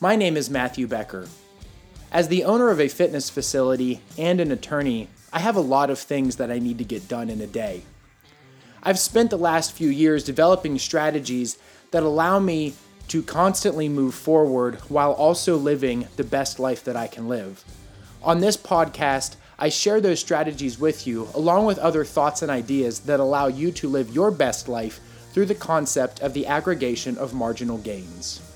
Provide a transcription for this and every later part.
My name is Matthew Becker. As the owner of a fitness facility and an attorney, I have a lot of things that I need to get done in a day. I've spent the last few years developing strategies that allow me to constantly move forward while also living the best life that I can live. On this podcast, I share those strategies with you, along with other thoughts and ideas that allow you to live your best life through the concept of the aggregation of marginal gains.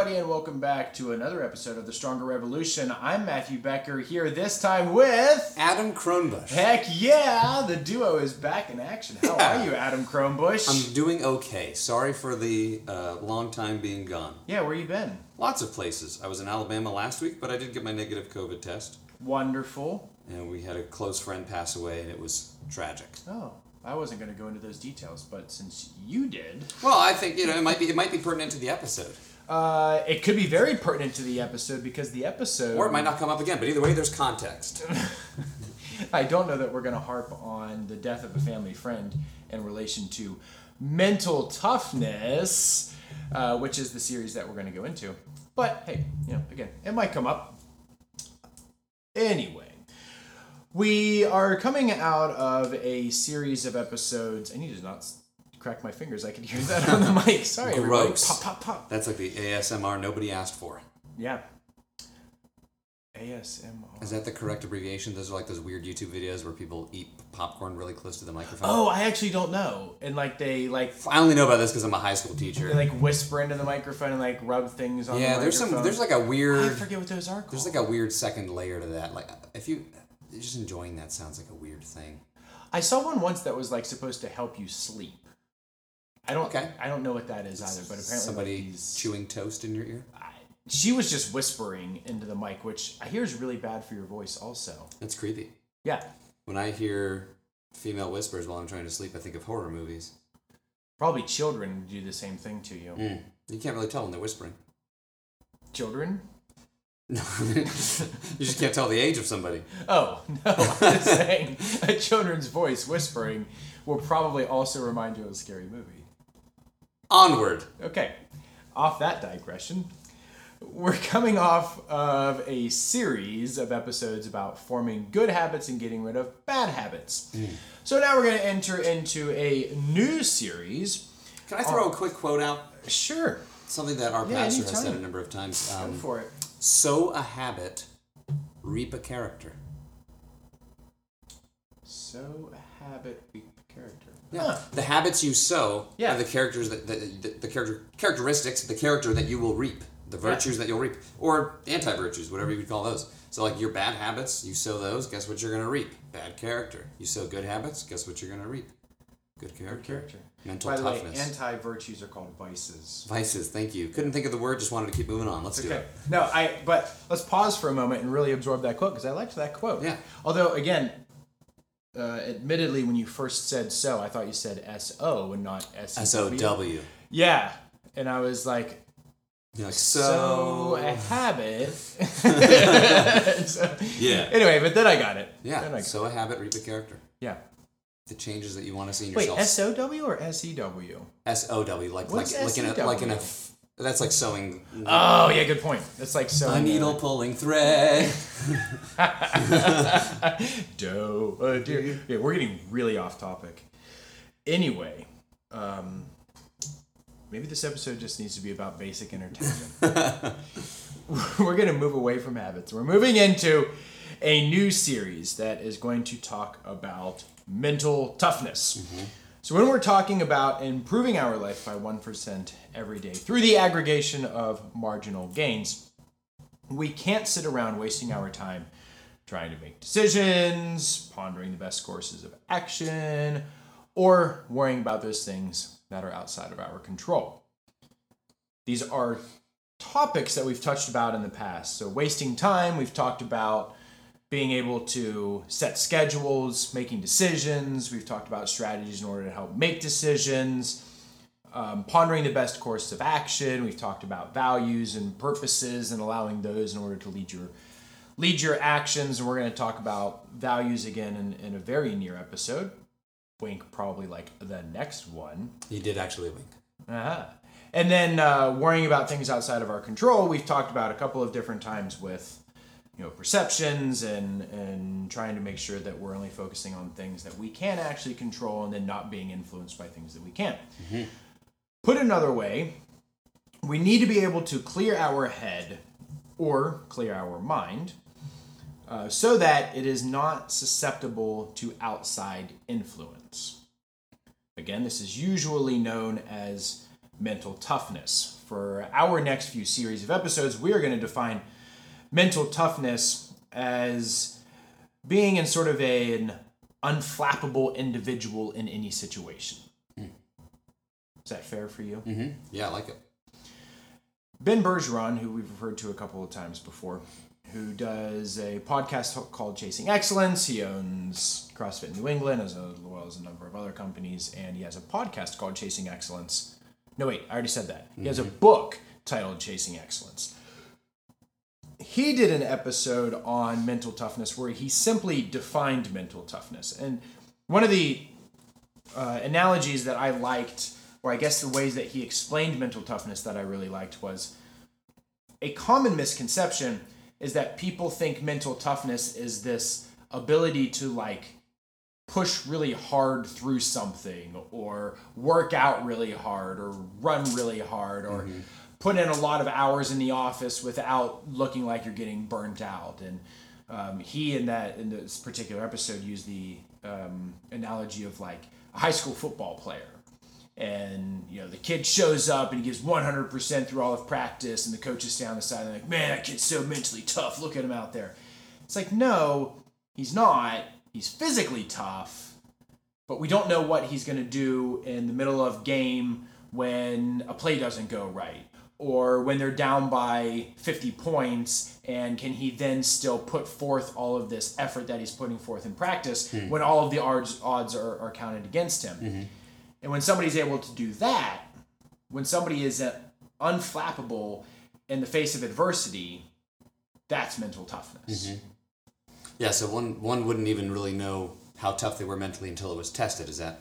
Everybody, and welcome back to another episode of the Stronger Revolution. I'm Matthew Becker here this time with. Adam Kronbush. Heck yeah, the duo is back in action. How Yeah. are you, Adam Kronbush? I'm doing okay. Sorry for the uh, long time being gone. yeah, where you been? Lots of places. I was in Alabama last week, but I did get my negative COVID test. Wonderful. And we had a close friend pass away, and it was tragic. Oh, I wasn't going to go into those details, but since you did, Well, I think you know it might be it might be pertinent to the episode, uh, it could be very pertinent to the episode because the episode. or it might not come up again. But either way, there's context. I don't know that we're going to harp on the death of a family friend in relation to mental toughness, uh, which is the series that we're going to go into. But hey, you know, again, it might come up. Anyway, we are coming out of a series of episodes. I need to not crack my fingers. I could hear that on the mic. Sorry, everybody. Gross. Pop, pop, pop. That's like the ASMR nobody asked for. Yeah. ASMR. Is that the correct abbreviation? Those are like those weird YouTube videos where people eat popcorn really close to the microphone. Oh, I actually don't know. And like they like I only know about this because I'm a high school teacher. They like whisper into the microphone and like rub things on. yeah, the there's some. There's like a weird. I forget what those are called. There's like a weird second layer to that. Like if you just enjoying that sounds like a weird thing. I saw one once that was like supposed to help you sleep. I don't. Okay. I don't know what that is either, but apparently somebody like these, chewing toast in your ear. I, she was just whispering into the mic, which I hear is really bad for your voice. Also, That's creepy. yeah, When I hear female whispers while I'm trying to sleep, I think of horror movies. probably children do the same thing to you. Mm. You can't really tell when they're whispering. Children? No, you just can't tell the age of somebody. Oh no! I'm just saying, a children's voice whispering will probably also remind you of a scary movie. Onward. Okay, off that digression, we're coming off of a series of episodes about forming good habits and getting rid of bad habits. So now we're going to enter into a new series. Can I throw a quick quote out? Sure, Something that our Yeah, pastor has said a number of times. go Um, for it. sow a habit, reap a character. So a habit, reap a character. Yeah. Huh. The habits you sow Yeah. are the characters that the, the, the character characteristics, the character that you will reap, the virtues that you'll reap, or anti virtues, whatever you would call those. So like your bad habits, you sow those. Guess what you're gonna reap? Bad character. You sow good habits. Guess what you're gonna reap? Good character. character. Mental By the way, toughness. anti virtues are called vices. Vices. Thank you. Couldn't think of the word. Just wanted to keep moving on. Let's do it. No, I. But let's pause for a moment and really absorb that quote because I liked that quote. Yeah. Although, again, uh, admittedly, when you first said so, I thought you said S O and not S S O W. Yeah, and I was like, like so, so. a habit. So- Yeah. Anyway, but then I got it. Then I Yeah. got- Sow a habit, reap a character. yeah. The changes that you want to see in Wait, yourself. S O W or S E W? S O W. Like What's like like in a like in a. That's like sewing. Oh yeah, good point. It's like sewing. A needle pulling thread. Doe, uh, dear. Yeah, we're getting really off topic. Anyway, um, maybe this episode just needs to be about basic entertainment. we're going to move away from habits. We're moving into a new series that is going to talk about mental toughness. So, when we're talking about improving our life by 1% every day through the aggregation of marginal gains, we can't sit around wasting our time trying to make decisions, pondering the best courses of action, or worrying about those things that are outside of our control. These are topics that we've touched about in the past. So, wasting time, we've talked about being able to set schedules, making decisions. We've talked about strategies in order to help make decisions, um, pondering the best course of action. We've talked about values and purposes and allowing those in order to lead your lead your actions. And we're going to talk about values again in, in a very near episode. Wink, probably like the next one. You did actually wink. Uh-huh. And then uh, worrying about things outside of our control, we've talked about a couple of different times with you know perceptions and and trying to make sure that we're only focusing on things that we can actually control and then not being influenced by things that we can't. Put another way, we need to be able to clear our head or clear our mind uh, so that it is not susceptible to outside influence. Again, this is usually known as mental toughness. For our next few series of episodes, we are going to define mental toughness as being in sort of an unflappable individual in any situation. Is that fair for you? Mm-hmm. Yeah, I like it. Ben Bergeron, who we've referred to a couple of times before, who does a podcast called Chasing Excellence. He owns CrossFit New England as well as a number of other companies, and he has a podcast called Chasing Excellence. No, wait, I already said that. He has a book titled Chasing Excellence. He did an episode on mental toughness where he simply defined mental toughness. And one of the uh, analogies that I liked, or I guess the ways that he explained mental toughness that I really liked, was a common misconception is that people think mental toughness is this ability to like push really hard through something or work out really hard or run really hard or put in a lot of hours in the office without looking like you're getting burnt out. And um, he in that in this particular episode used the um, analogy of like a high school football player. And you know the kid shows up and he gives 100% through all of practice and the coach is down the side and like man that kid's so mentally tough. Look at him out there. It's like no he's not. He's physically tough but we don't know what he's going to do in the middle of game when a play doesn't go right or when they're down by 50 points and can he then still put forth all of this effort that he's putting forth in practice hmm. when all of the odds, odds are, are counted against him mm-hmm. and when somebody's able to do that, when somebody is uh, unflappable in the face of adversity, that's mental toughness. Mm-hmm. Yeah, so one one wouldn't even really know how tough they were mentally until it was tested. Is that?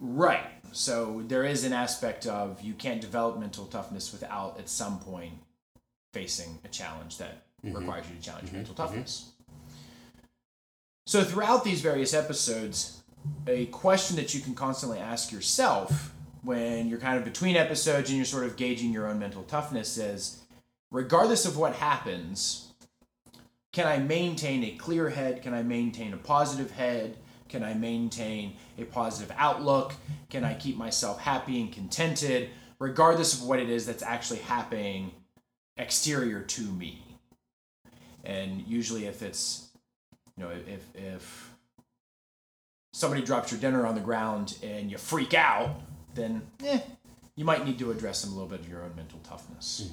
Right. So there is an aspect of you can't develop mental toughness without at some point facing a challenge that mm-hmm. requires you to challenge your mental mm-hmm. toughness. So throughout these various episodes, a question that you can constantly ask yourself when you're kind of between episodes and you're sort of gauging your own mental toughness is regardless of what happens, can I maintain a clear head? Can I maintain a positive head? Can I maintain a positive outlook? Can I keep myself happy and contented, regardless of what it is that's actually happening exterior to me? And usually, if it's, you know, if, if somebody drops your dinner on the ground and you freak out, then eh, you might need to address some a little bit of your own mental toughness.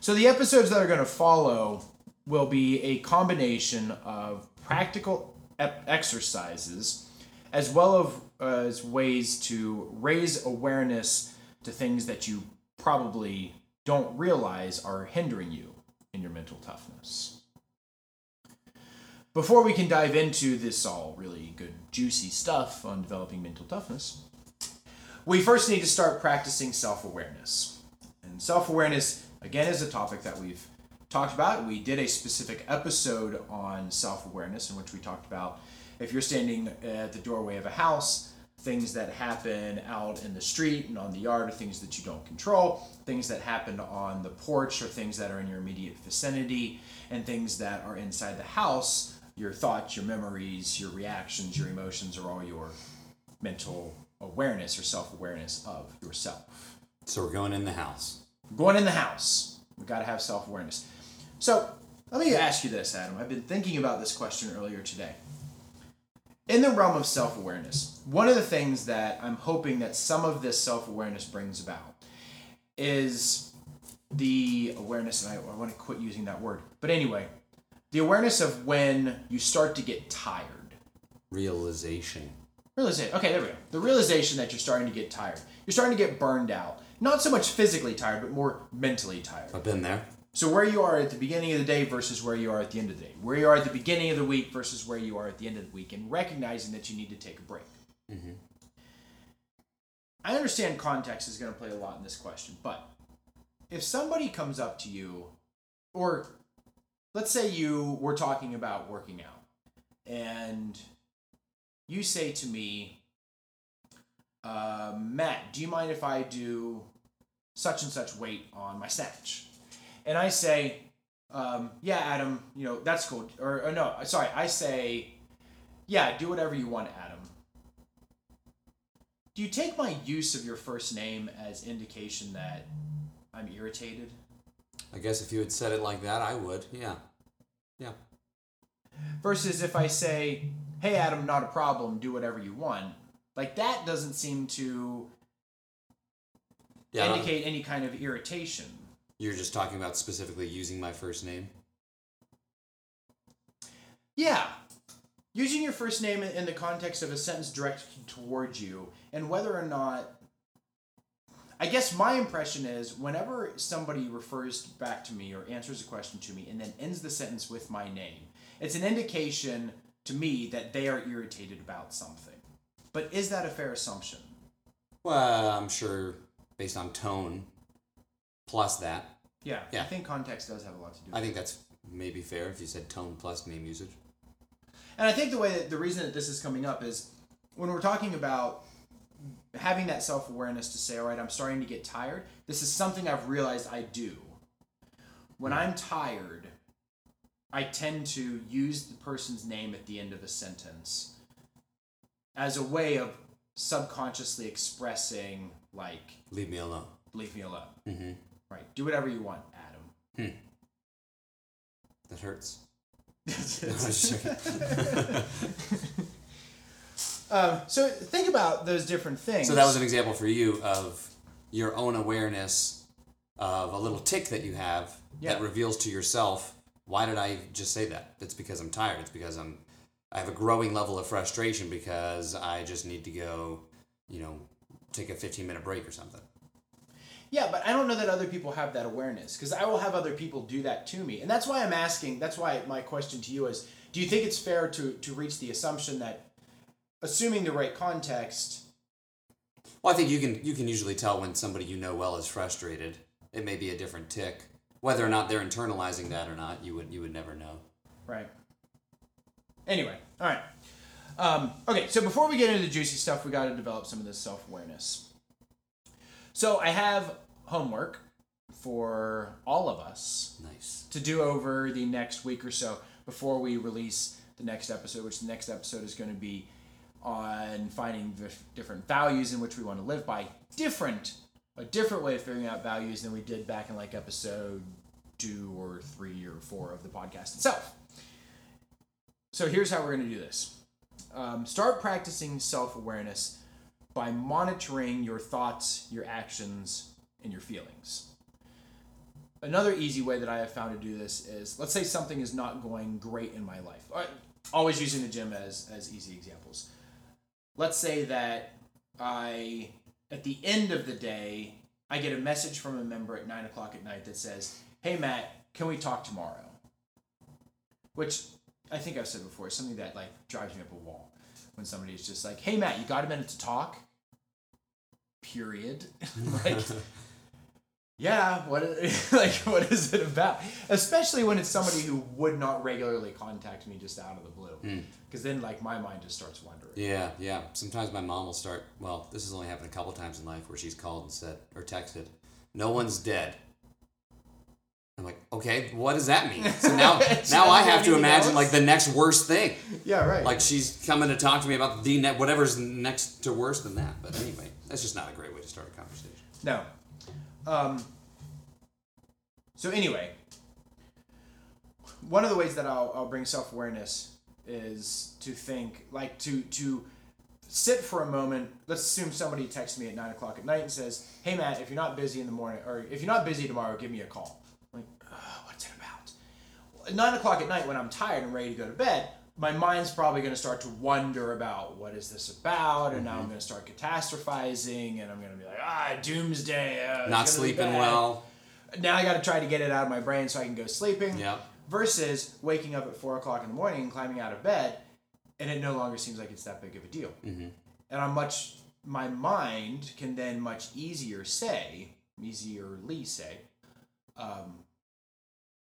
So the episodes that are going to follow will be a combination of practical exercises as well of, uh, as ways to raise awareness to things that you probably don't realize are hindering you in your mental toughness. Before we can dive into this all really good, juicy stuff on developing mental toughness, we first need to start practicing self awareness. And self awareness, again, is a topic that we've talked about. We did a specific episode on self awareness in which we talked about if you're standing at the doorway of a house, things that happen out in the street and on the yard are things that you don't control, things that happen on the porch are things that are in your immediate vicinity, and things that are inside the house, your thoughts, your memories, your reactions, your emotions are all your mental awareness or self awareness of yourself. So we're going in the house. Going in the house, we got to have self awareness. So let me ask you this, Adam. I've been thinking about this question earlier today. In the realm of self awareness, one of the things that I'm hoping that some of this self awareness brings about is the awareness, and I, I want to quit using that word. But anyway, the awareness of when you start to get tired. Realization. Realization. Okay, there we go. The realization that you're starting to get tired. You're starting to get burned out. Not so much physically tired, but more mentally tired. I've been there. So where you are at the beginning of the day versus where you are at the end of the day. Where you are at the beginning of the week versus where you are at the end of the week, and recognizing that you need to take a break. Mm-hmm. I understand context is going to play a lot in this question, but if somebody comes up to you, or let's say you were talking about working out, and you say to me, uh, Matt, do you mind if I do such and such weight on my snatch? And I say, um, yeah, Adam, you know, that's cool. Or, or no, sorry, I say, yeah, do whatever you want, Adam. Do you take my use of your first name as indication that I'm irritated? I guess if you had said it like that, I would. Yeah. Yeah. Versus if I say, hey, Adam, not a problem, do whatever you want. Like that doesn't seem to Yeah. Indicate any kind of irritation. You're just talking about specifically using my first name. Yeah. Using your first name in in the context of a sentence directed towards you, and whether or not. I guess my impression is whenever somebody refers back to me or answers a question to me and then ends the sentence with my name, it's an indication to me that they are irritated about something. But is that a fair assumption? Well, I'm sure based on tone, plus that, Yeah. Yeah. I think context does have a lot to do with I it. think that's maybe fair if you said tone plus name usage. And I think the way that the reason that this is coming up is when we're talking about having that self awareness to say, all right, I'm starting to get tired. This is something I've realized I do. When hmm. I'm tired, I tend to use the person's name at the end of a sentence as a way of subconsciously expressing, like, Leave me alone. leave me alone. Mm-hmm. Right. Do whatever you want, Adam. That hurts. um, so think about those different things. So that was an example for you of your own awareness of a little tick that you have Yeah. that reveals to yourself, why did I just say that? It's because I'm tired. It's because I'm I have a growing level of frustration because I just need to go, you know, take a 15 minute break or something. Yeah, but I don't know that other people have that awareness because I will have other people do that to me. And that's why I'm asking, that's why my question to you is do you think it's fair to, to reach the assumption that, assuming the right context, Well, I think you can you can usually tell when somebody you know well is frustrated. It may be a different tick. Whether or not they're internalizing that or not, you would you would never know. right? Anyway, all right. Um, okay, so before we get into the juicy stuff, we got to develop some of this self awareness. So I have homework for all of us Nice. to do over the next week or so before we release the next episode, which the next episode is going to be on finding different values in which we want to live by. Different, a different way of figuring out values than we did back in like episode two or three or four of the podcast itself. So here's how we're going to do this um, start practicing self awareness by monitoring your thoughts, your actions, and your feelings. Another easy way that I have found to do this is let's say something is not going great in my life. Uh, Always using the gym as, as easy examples. Let's say that I, at the end of the day, I get a message from a member at 9 o'clock at night that says, Hey Matt, can we talk tomorrow? Which I think I've said before, something that like drives me up a wall when somebody is just like, Hey Matt, you got a minute to talk? Period. like, yeah, what is, like what is it about? Especially when it's somebody who would not regularly contact me just out of the blue, hmm. because then like my mind just starts wondering. Yeah, yeah. Sometimes my mom will start. Well, this has only happened a couple times in life where she's called and said or texted, "No one's dead." Okay, what does that mean? So now, now I have to imagine like the next worst thing. Yeah, right. Like she's coming to talk to me about the ne- whatever's next to worse than that. But anyway, that's just not a great way to start a conversation. No. Um, so anyway, one of the ways that I'll, I'll bring self awareness is to think like to to sit for a moment. Let's assume somebody texts me at nine o'clock at night and says, "Hey Matt, if you're not busy in the morning, or if you're not busy tomorrow, give me a call." I'm like, "Ugh, what's it about? Nine o'clock at night when I'm tired and ready to go to bed, my mind's probably going to start to wonder about what is this about, and now I'm going to start catastrophizing, and I'm going to be like, ah, doomsday. Uh, Not sleeping well. Now I got to try to get it out of my brain so I can go sleeping. Yep. Versus waking up at four o'clock in the morning and climbing out of bed, and it no longer seems like it's that big of a deal. Mm-hmm. And I'm much, my mind can then much easier say, easierly say, um,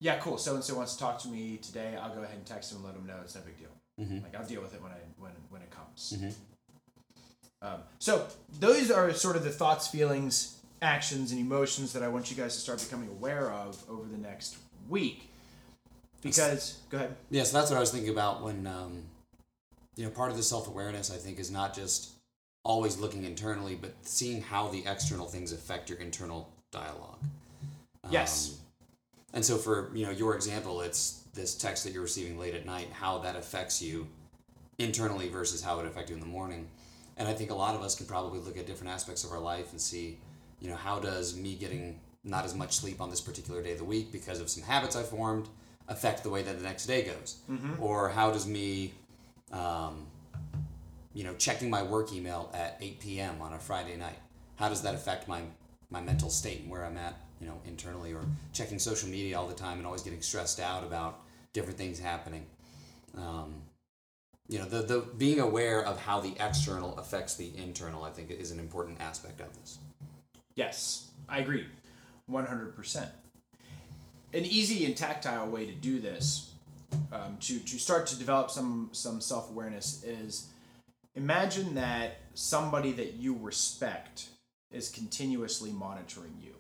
yeah, cool. So and so wants to talk to me today. I'll go ahead and text him and let him know it's no big deal. Mhm. Like I'll deal with it when I when when it comes. Mhm. Um, so those are sort of the thoughts, feelings, actions, and emotions that I want you guys to start becoming aware of over the next week. Because go ahead. Yeah, so that's what I was thinking about when, um, you know, part of the self awareness, I think, is not just always looking internally, but seeing how the external things affect your internal dialogue. Yes. And so, for you know your example, it's this text that you're receiving late at night, how that affects you internally versus how it affects you in the morning. And I think a lot of us can probably look at different aspects of our life and see, you know, how does me getting not as much sleep on this particular day of the week because of some habits I formed affect the way that the next day goes? Or how does me, um, you know, checking my work email at 8 p.m. on a Friday night, how does that affect my, my mental state and where I'm at, you know, internally? Or checking social media all the time and always getting stressed out about different things happening. Um, you know the, the being aware of how the external affects the internal i think is an important aspect of this Yes, I agree, one hundred percent. An easy and tactile way to do this, um, to to start to develop some some self awareness, is imagine that somebody that you respect is continuously monitoring you.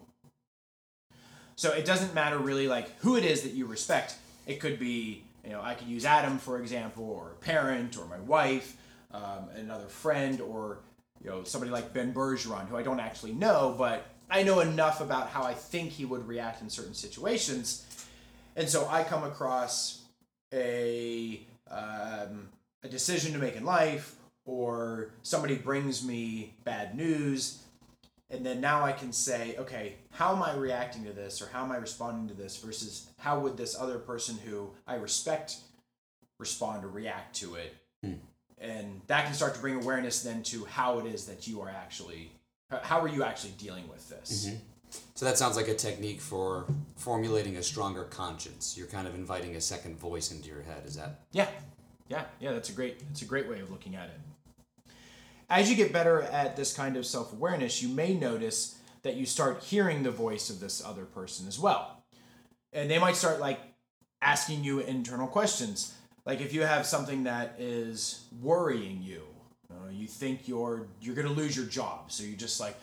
So it doesn't matter really like who it is that you respect. It could be you know I could use Adam for example, or a parent, or my wife, um, another friend, or you know somebody like Ben Bergeron, who I don't actually know, but I know enough about how I think he would react in certain situations, and so I come across a um, a decision to make in life, or somebody brings me bad news, and then now I can say, okay, how am I reacting to this, or how am I responding to this, versus how would this other person who I respect respond or react to it, hmm. and that can start to bring awareness then to how it is that you are actually, how are you actually dealing with this? Mm-hmm. so that sounds like a technique for formulating a stronger conscience you're kind of inviting a second voice into your head is that Yeah, yeah, yeah. That's a great. That's a great way of looking at it. As you get better at this kind of self awareness, you may notice that you start hearing the voice of this other person as well, and they might start like asking you internal questions. Like if you have something that is worrying you, uh, you think you're you're gonna lose your job, so you're just like,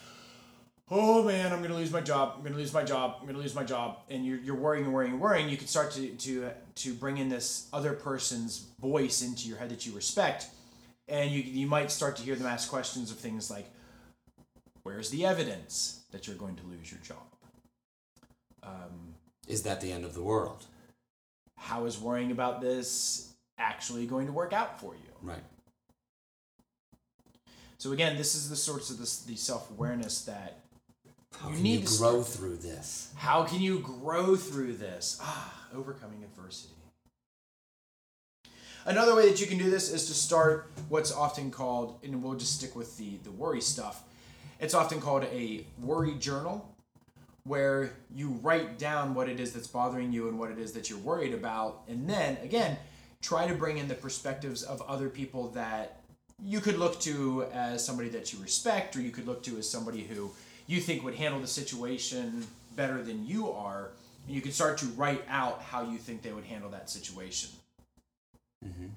oh man, I'm gonna lose my job. I'm gonna lose my job. I'm gonna lose my job. And you're, you're worrying and worrying and worrying. You can start to to to bring in this other person's voice into your head that you respect, and you you might start to hear them ask questions of things like, where's the evidence that you're going to lose your job? Um, is that the end of the world how is worrying about this actually going to work out for you? right So again, this is the sorts of this the self awareness that how You need you to grow through this How can you grow through this? Ah, overcoming adversity. Another way that you can do this is to start what's often called, and we'll just stick with the, the worry stuff. It's often called a worry journal, where you write down what it is that's bothering you and what it is that you're worried about. And then, again, try to bring in the perspectives of other people that you could look to as somebody that you respect, or you could look to as somebody who you think would handle the situation better than you are. And you can start to write out how you think they would handle that situation. Mm-hmm.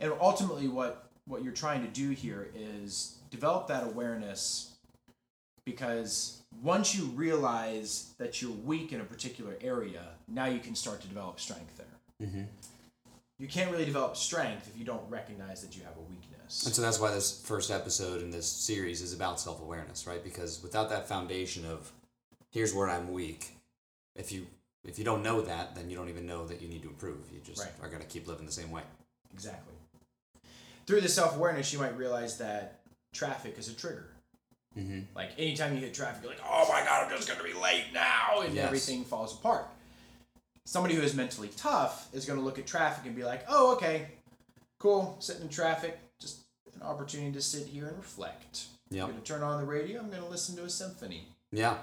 And ultimately, what what you're trying to do here is develop that awareness because once you realize that you're weak in a particular area, now you can start to develop strength there. Mm-hmm. You can't really develop strength if you don't recognize that you have a weakness. And so that's why this first episode in this series is about self awareness, right? Because without that foundation of here's where I'm weak, if you if you don't know that, then you don't even know that you need to improve. You just Right. are gonna keep living the same way. Exactly. Through the self awareness, you might realize that traffic is a trigger. Mm-hmm. Like anytime you hit traffic, you're like, oh my god, I'm just gonna be late now, and Yes. everything falls apart. somebody who is mentally tough is going to look at traffic and be like, oh, okay, cool, sitting in traffic, just an opportunity to sit here and reflect. Yep. I'm going to turn on the radio, I'm going to listen to a symphony. Yeah,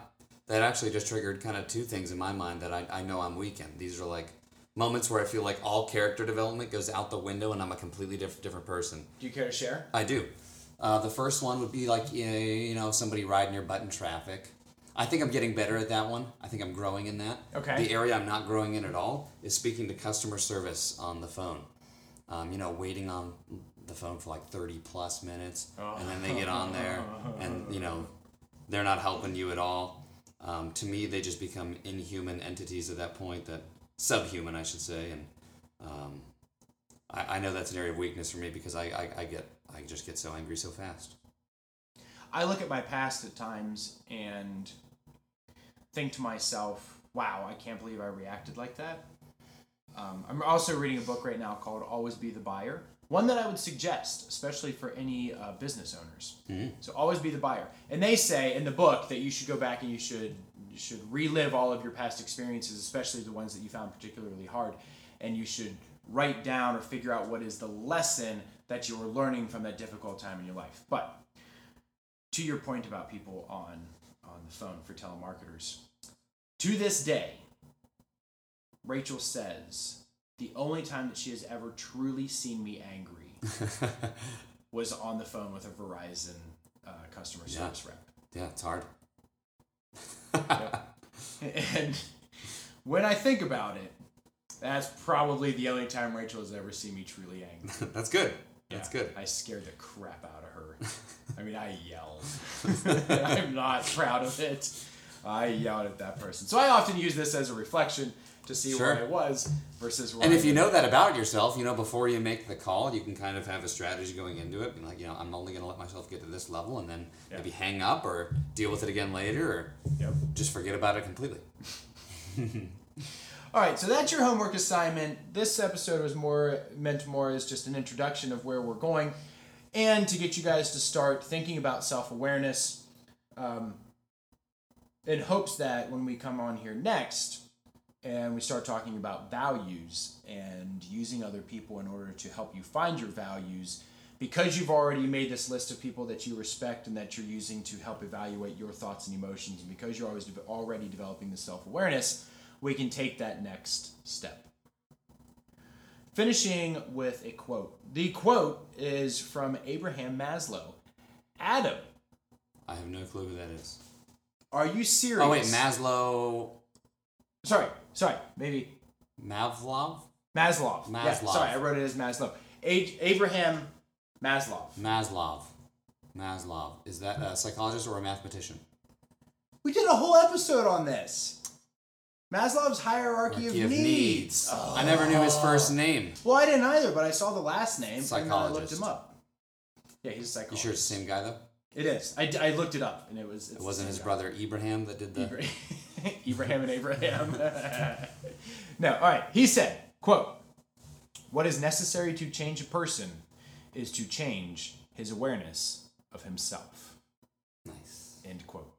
that actually just triggered kind of two things in my mind that I, I know I'm weak in. These are like moments where I feel like all character development goes out the window and I'm a completely diff- different person. Do you care to share? I do. Uh, the first one would be like you know, somebody riding your butt in traffic. I think I'm getting better at that one. I think I'm growing in that. Okay. The area I'm not growing in at all is speaking to customer service on the phone. Um, you know, waiting on the phone for like 30 plus minutes, and then they get on there, and you know, they're not helping you at all. Um, to me, they just become inhuman entities at that point. That subhuman, I should say, and um, I, I know that's an area of weakness for me because I, I, I get I just get so angry so fast. I look at my past at times and think to myself, wow, I can't believe I reacted like that. Um, I'm also reading a book right now called Always Be the Buyer. One that I would suggest, especially for any uh, business owners. So always be the buyer. And they say in the book that you should go back and you should you should relive all of your past experiences, especially the ones that you found particularly hard, and you should write down or figure out what is the lesson that you were learning from that difficult time in your life. But to your point about people on on the phone for telemarketers, to this day, Rachel says the only time that she has ever truly seen me angry was on the phone with a Verizon uh, customer Yeah. service rep. Yeah, it's hard. And when I think about it, that's probably the only time Rachel has ever seen me truly angry. That's good. That's good. I scared the crap out of her. I mean, I yelled. I'm not proud of it. I yelled at that person. So I often use this as a reflection to see Sure. where I was versus where And I if you know that about yourself, you know, before you make the call, you can kind of have a strategy going into it. Be like, you know, I'm only going to let myself get to this level and then Yeah. maybe hang up or deal with it again later or Yep. just forget about it completely. All right, so that's your homework assignment. This episode was more meant more as just an introduction of where we're going, and to get you guys to start thinking about self awareness, um, in hopes that when we come on here next and we start talking about values and using other people in order to help you find your values, because you've already made this list of people that you respect and that you're using to help evaluate your thoughts and emotions, and because you're always de- already developing the self awareness, we can take that next step. Finishing with a quote. The quote is from Abraham Maslow. Adam, I have no clue who that is. are you serious? Oh, wait, Maslow. Sorry, sorry, maybe Mavlov? Maslov. Yeah, sorry, I wrote it as Maslov. A- Abraham Maslow. Maslov. Maslov. Is that a psychologist or a mathematician? We did a whole episode on this. Maslow's hierarchy of, Hierarchy of needs. needs. I never knew his first name. Well, I didn't either, but I saw the last name and then I looked Psychologist. him up. Yeah, he's a You psychologist. sure it's the same guy, though? It is. I, I looked it up and it was. It's It wasn't his same brother Ibrahim that did the. guy. Ibrahim and Abraham. no, all right. He said, "quote What is necessary to change a person is to change his awareness of himself." Nice. End quote.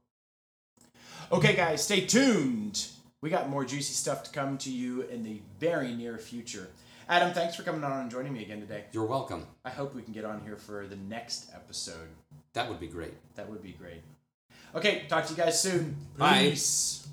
Okay, guys, stay tuned. We got more juicy stuff to come to you in the very near future. Adam, thanks for coming on and joining me again today. You're welcome. I hope we can get on here for the next episode. That would be great. That would be great. Okay, talk to you guys soon. Bye. Peace.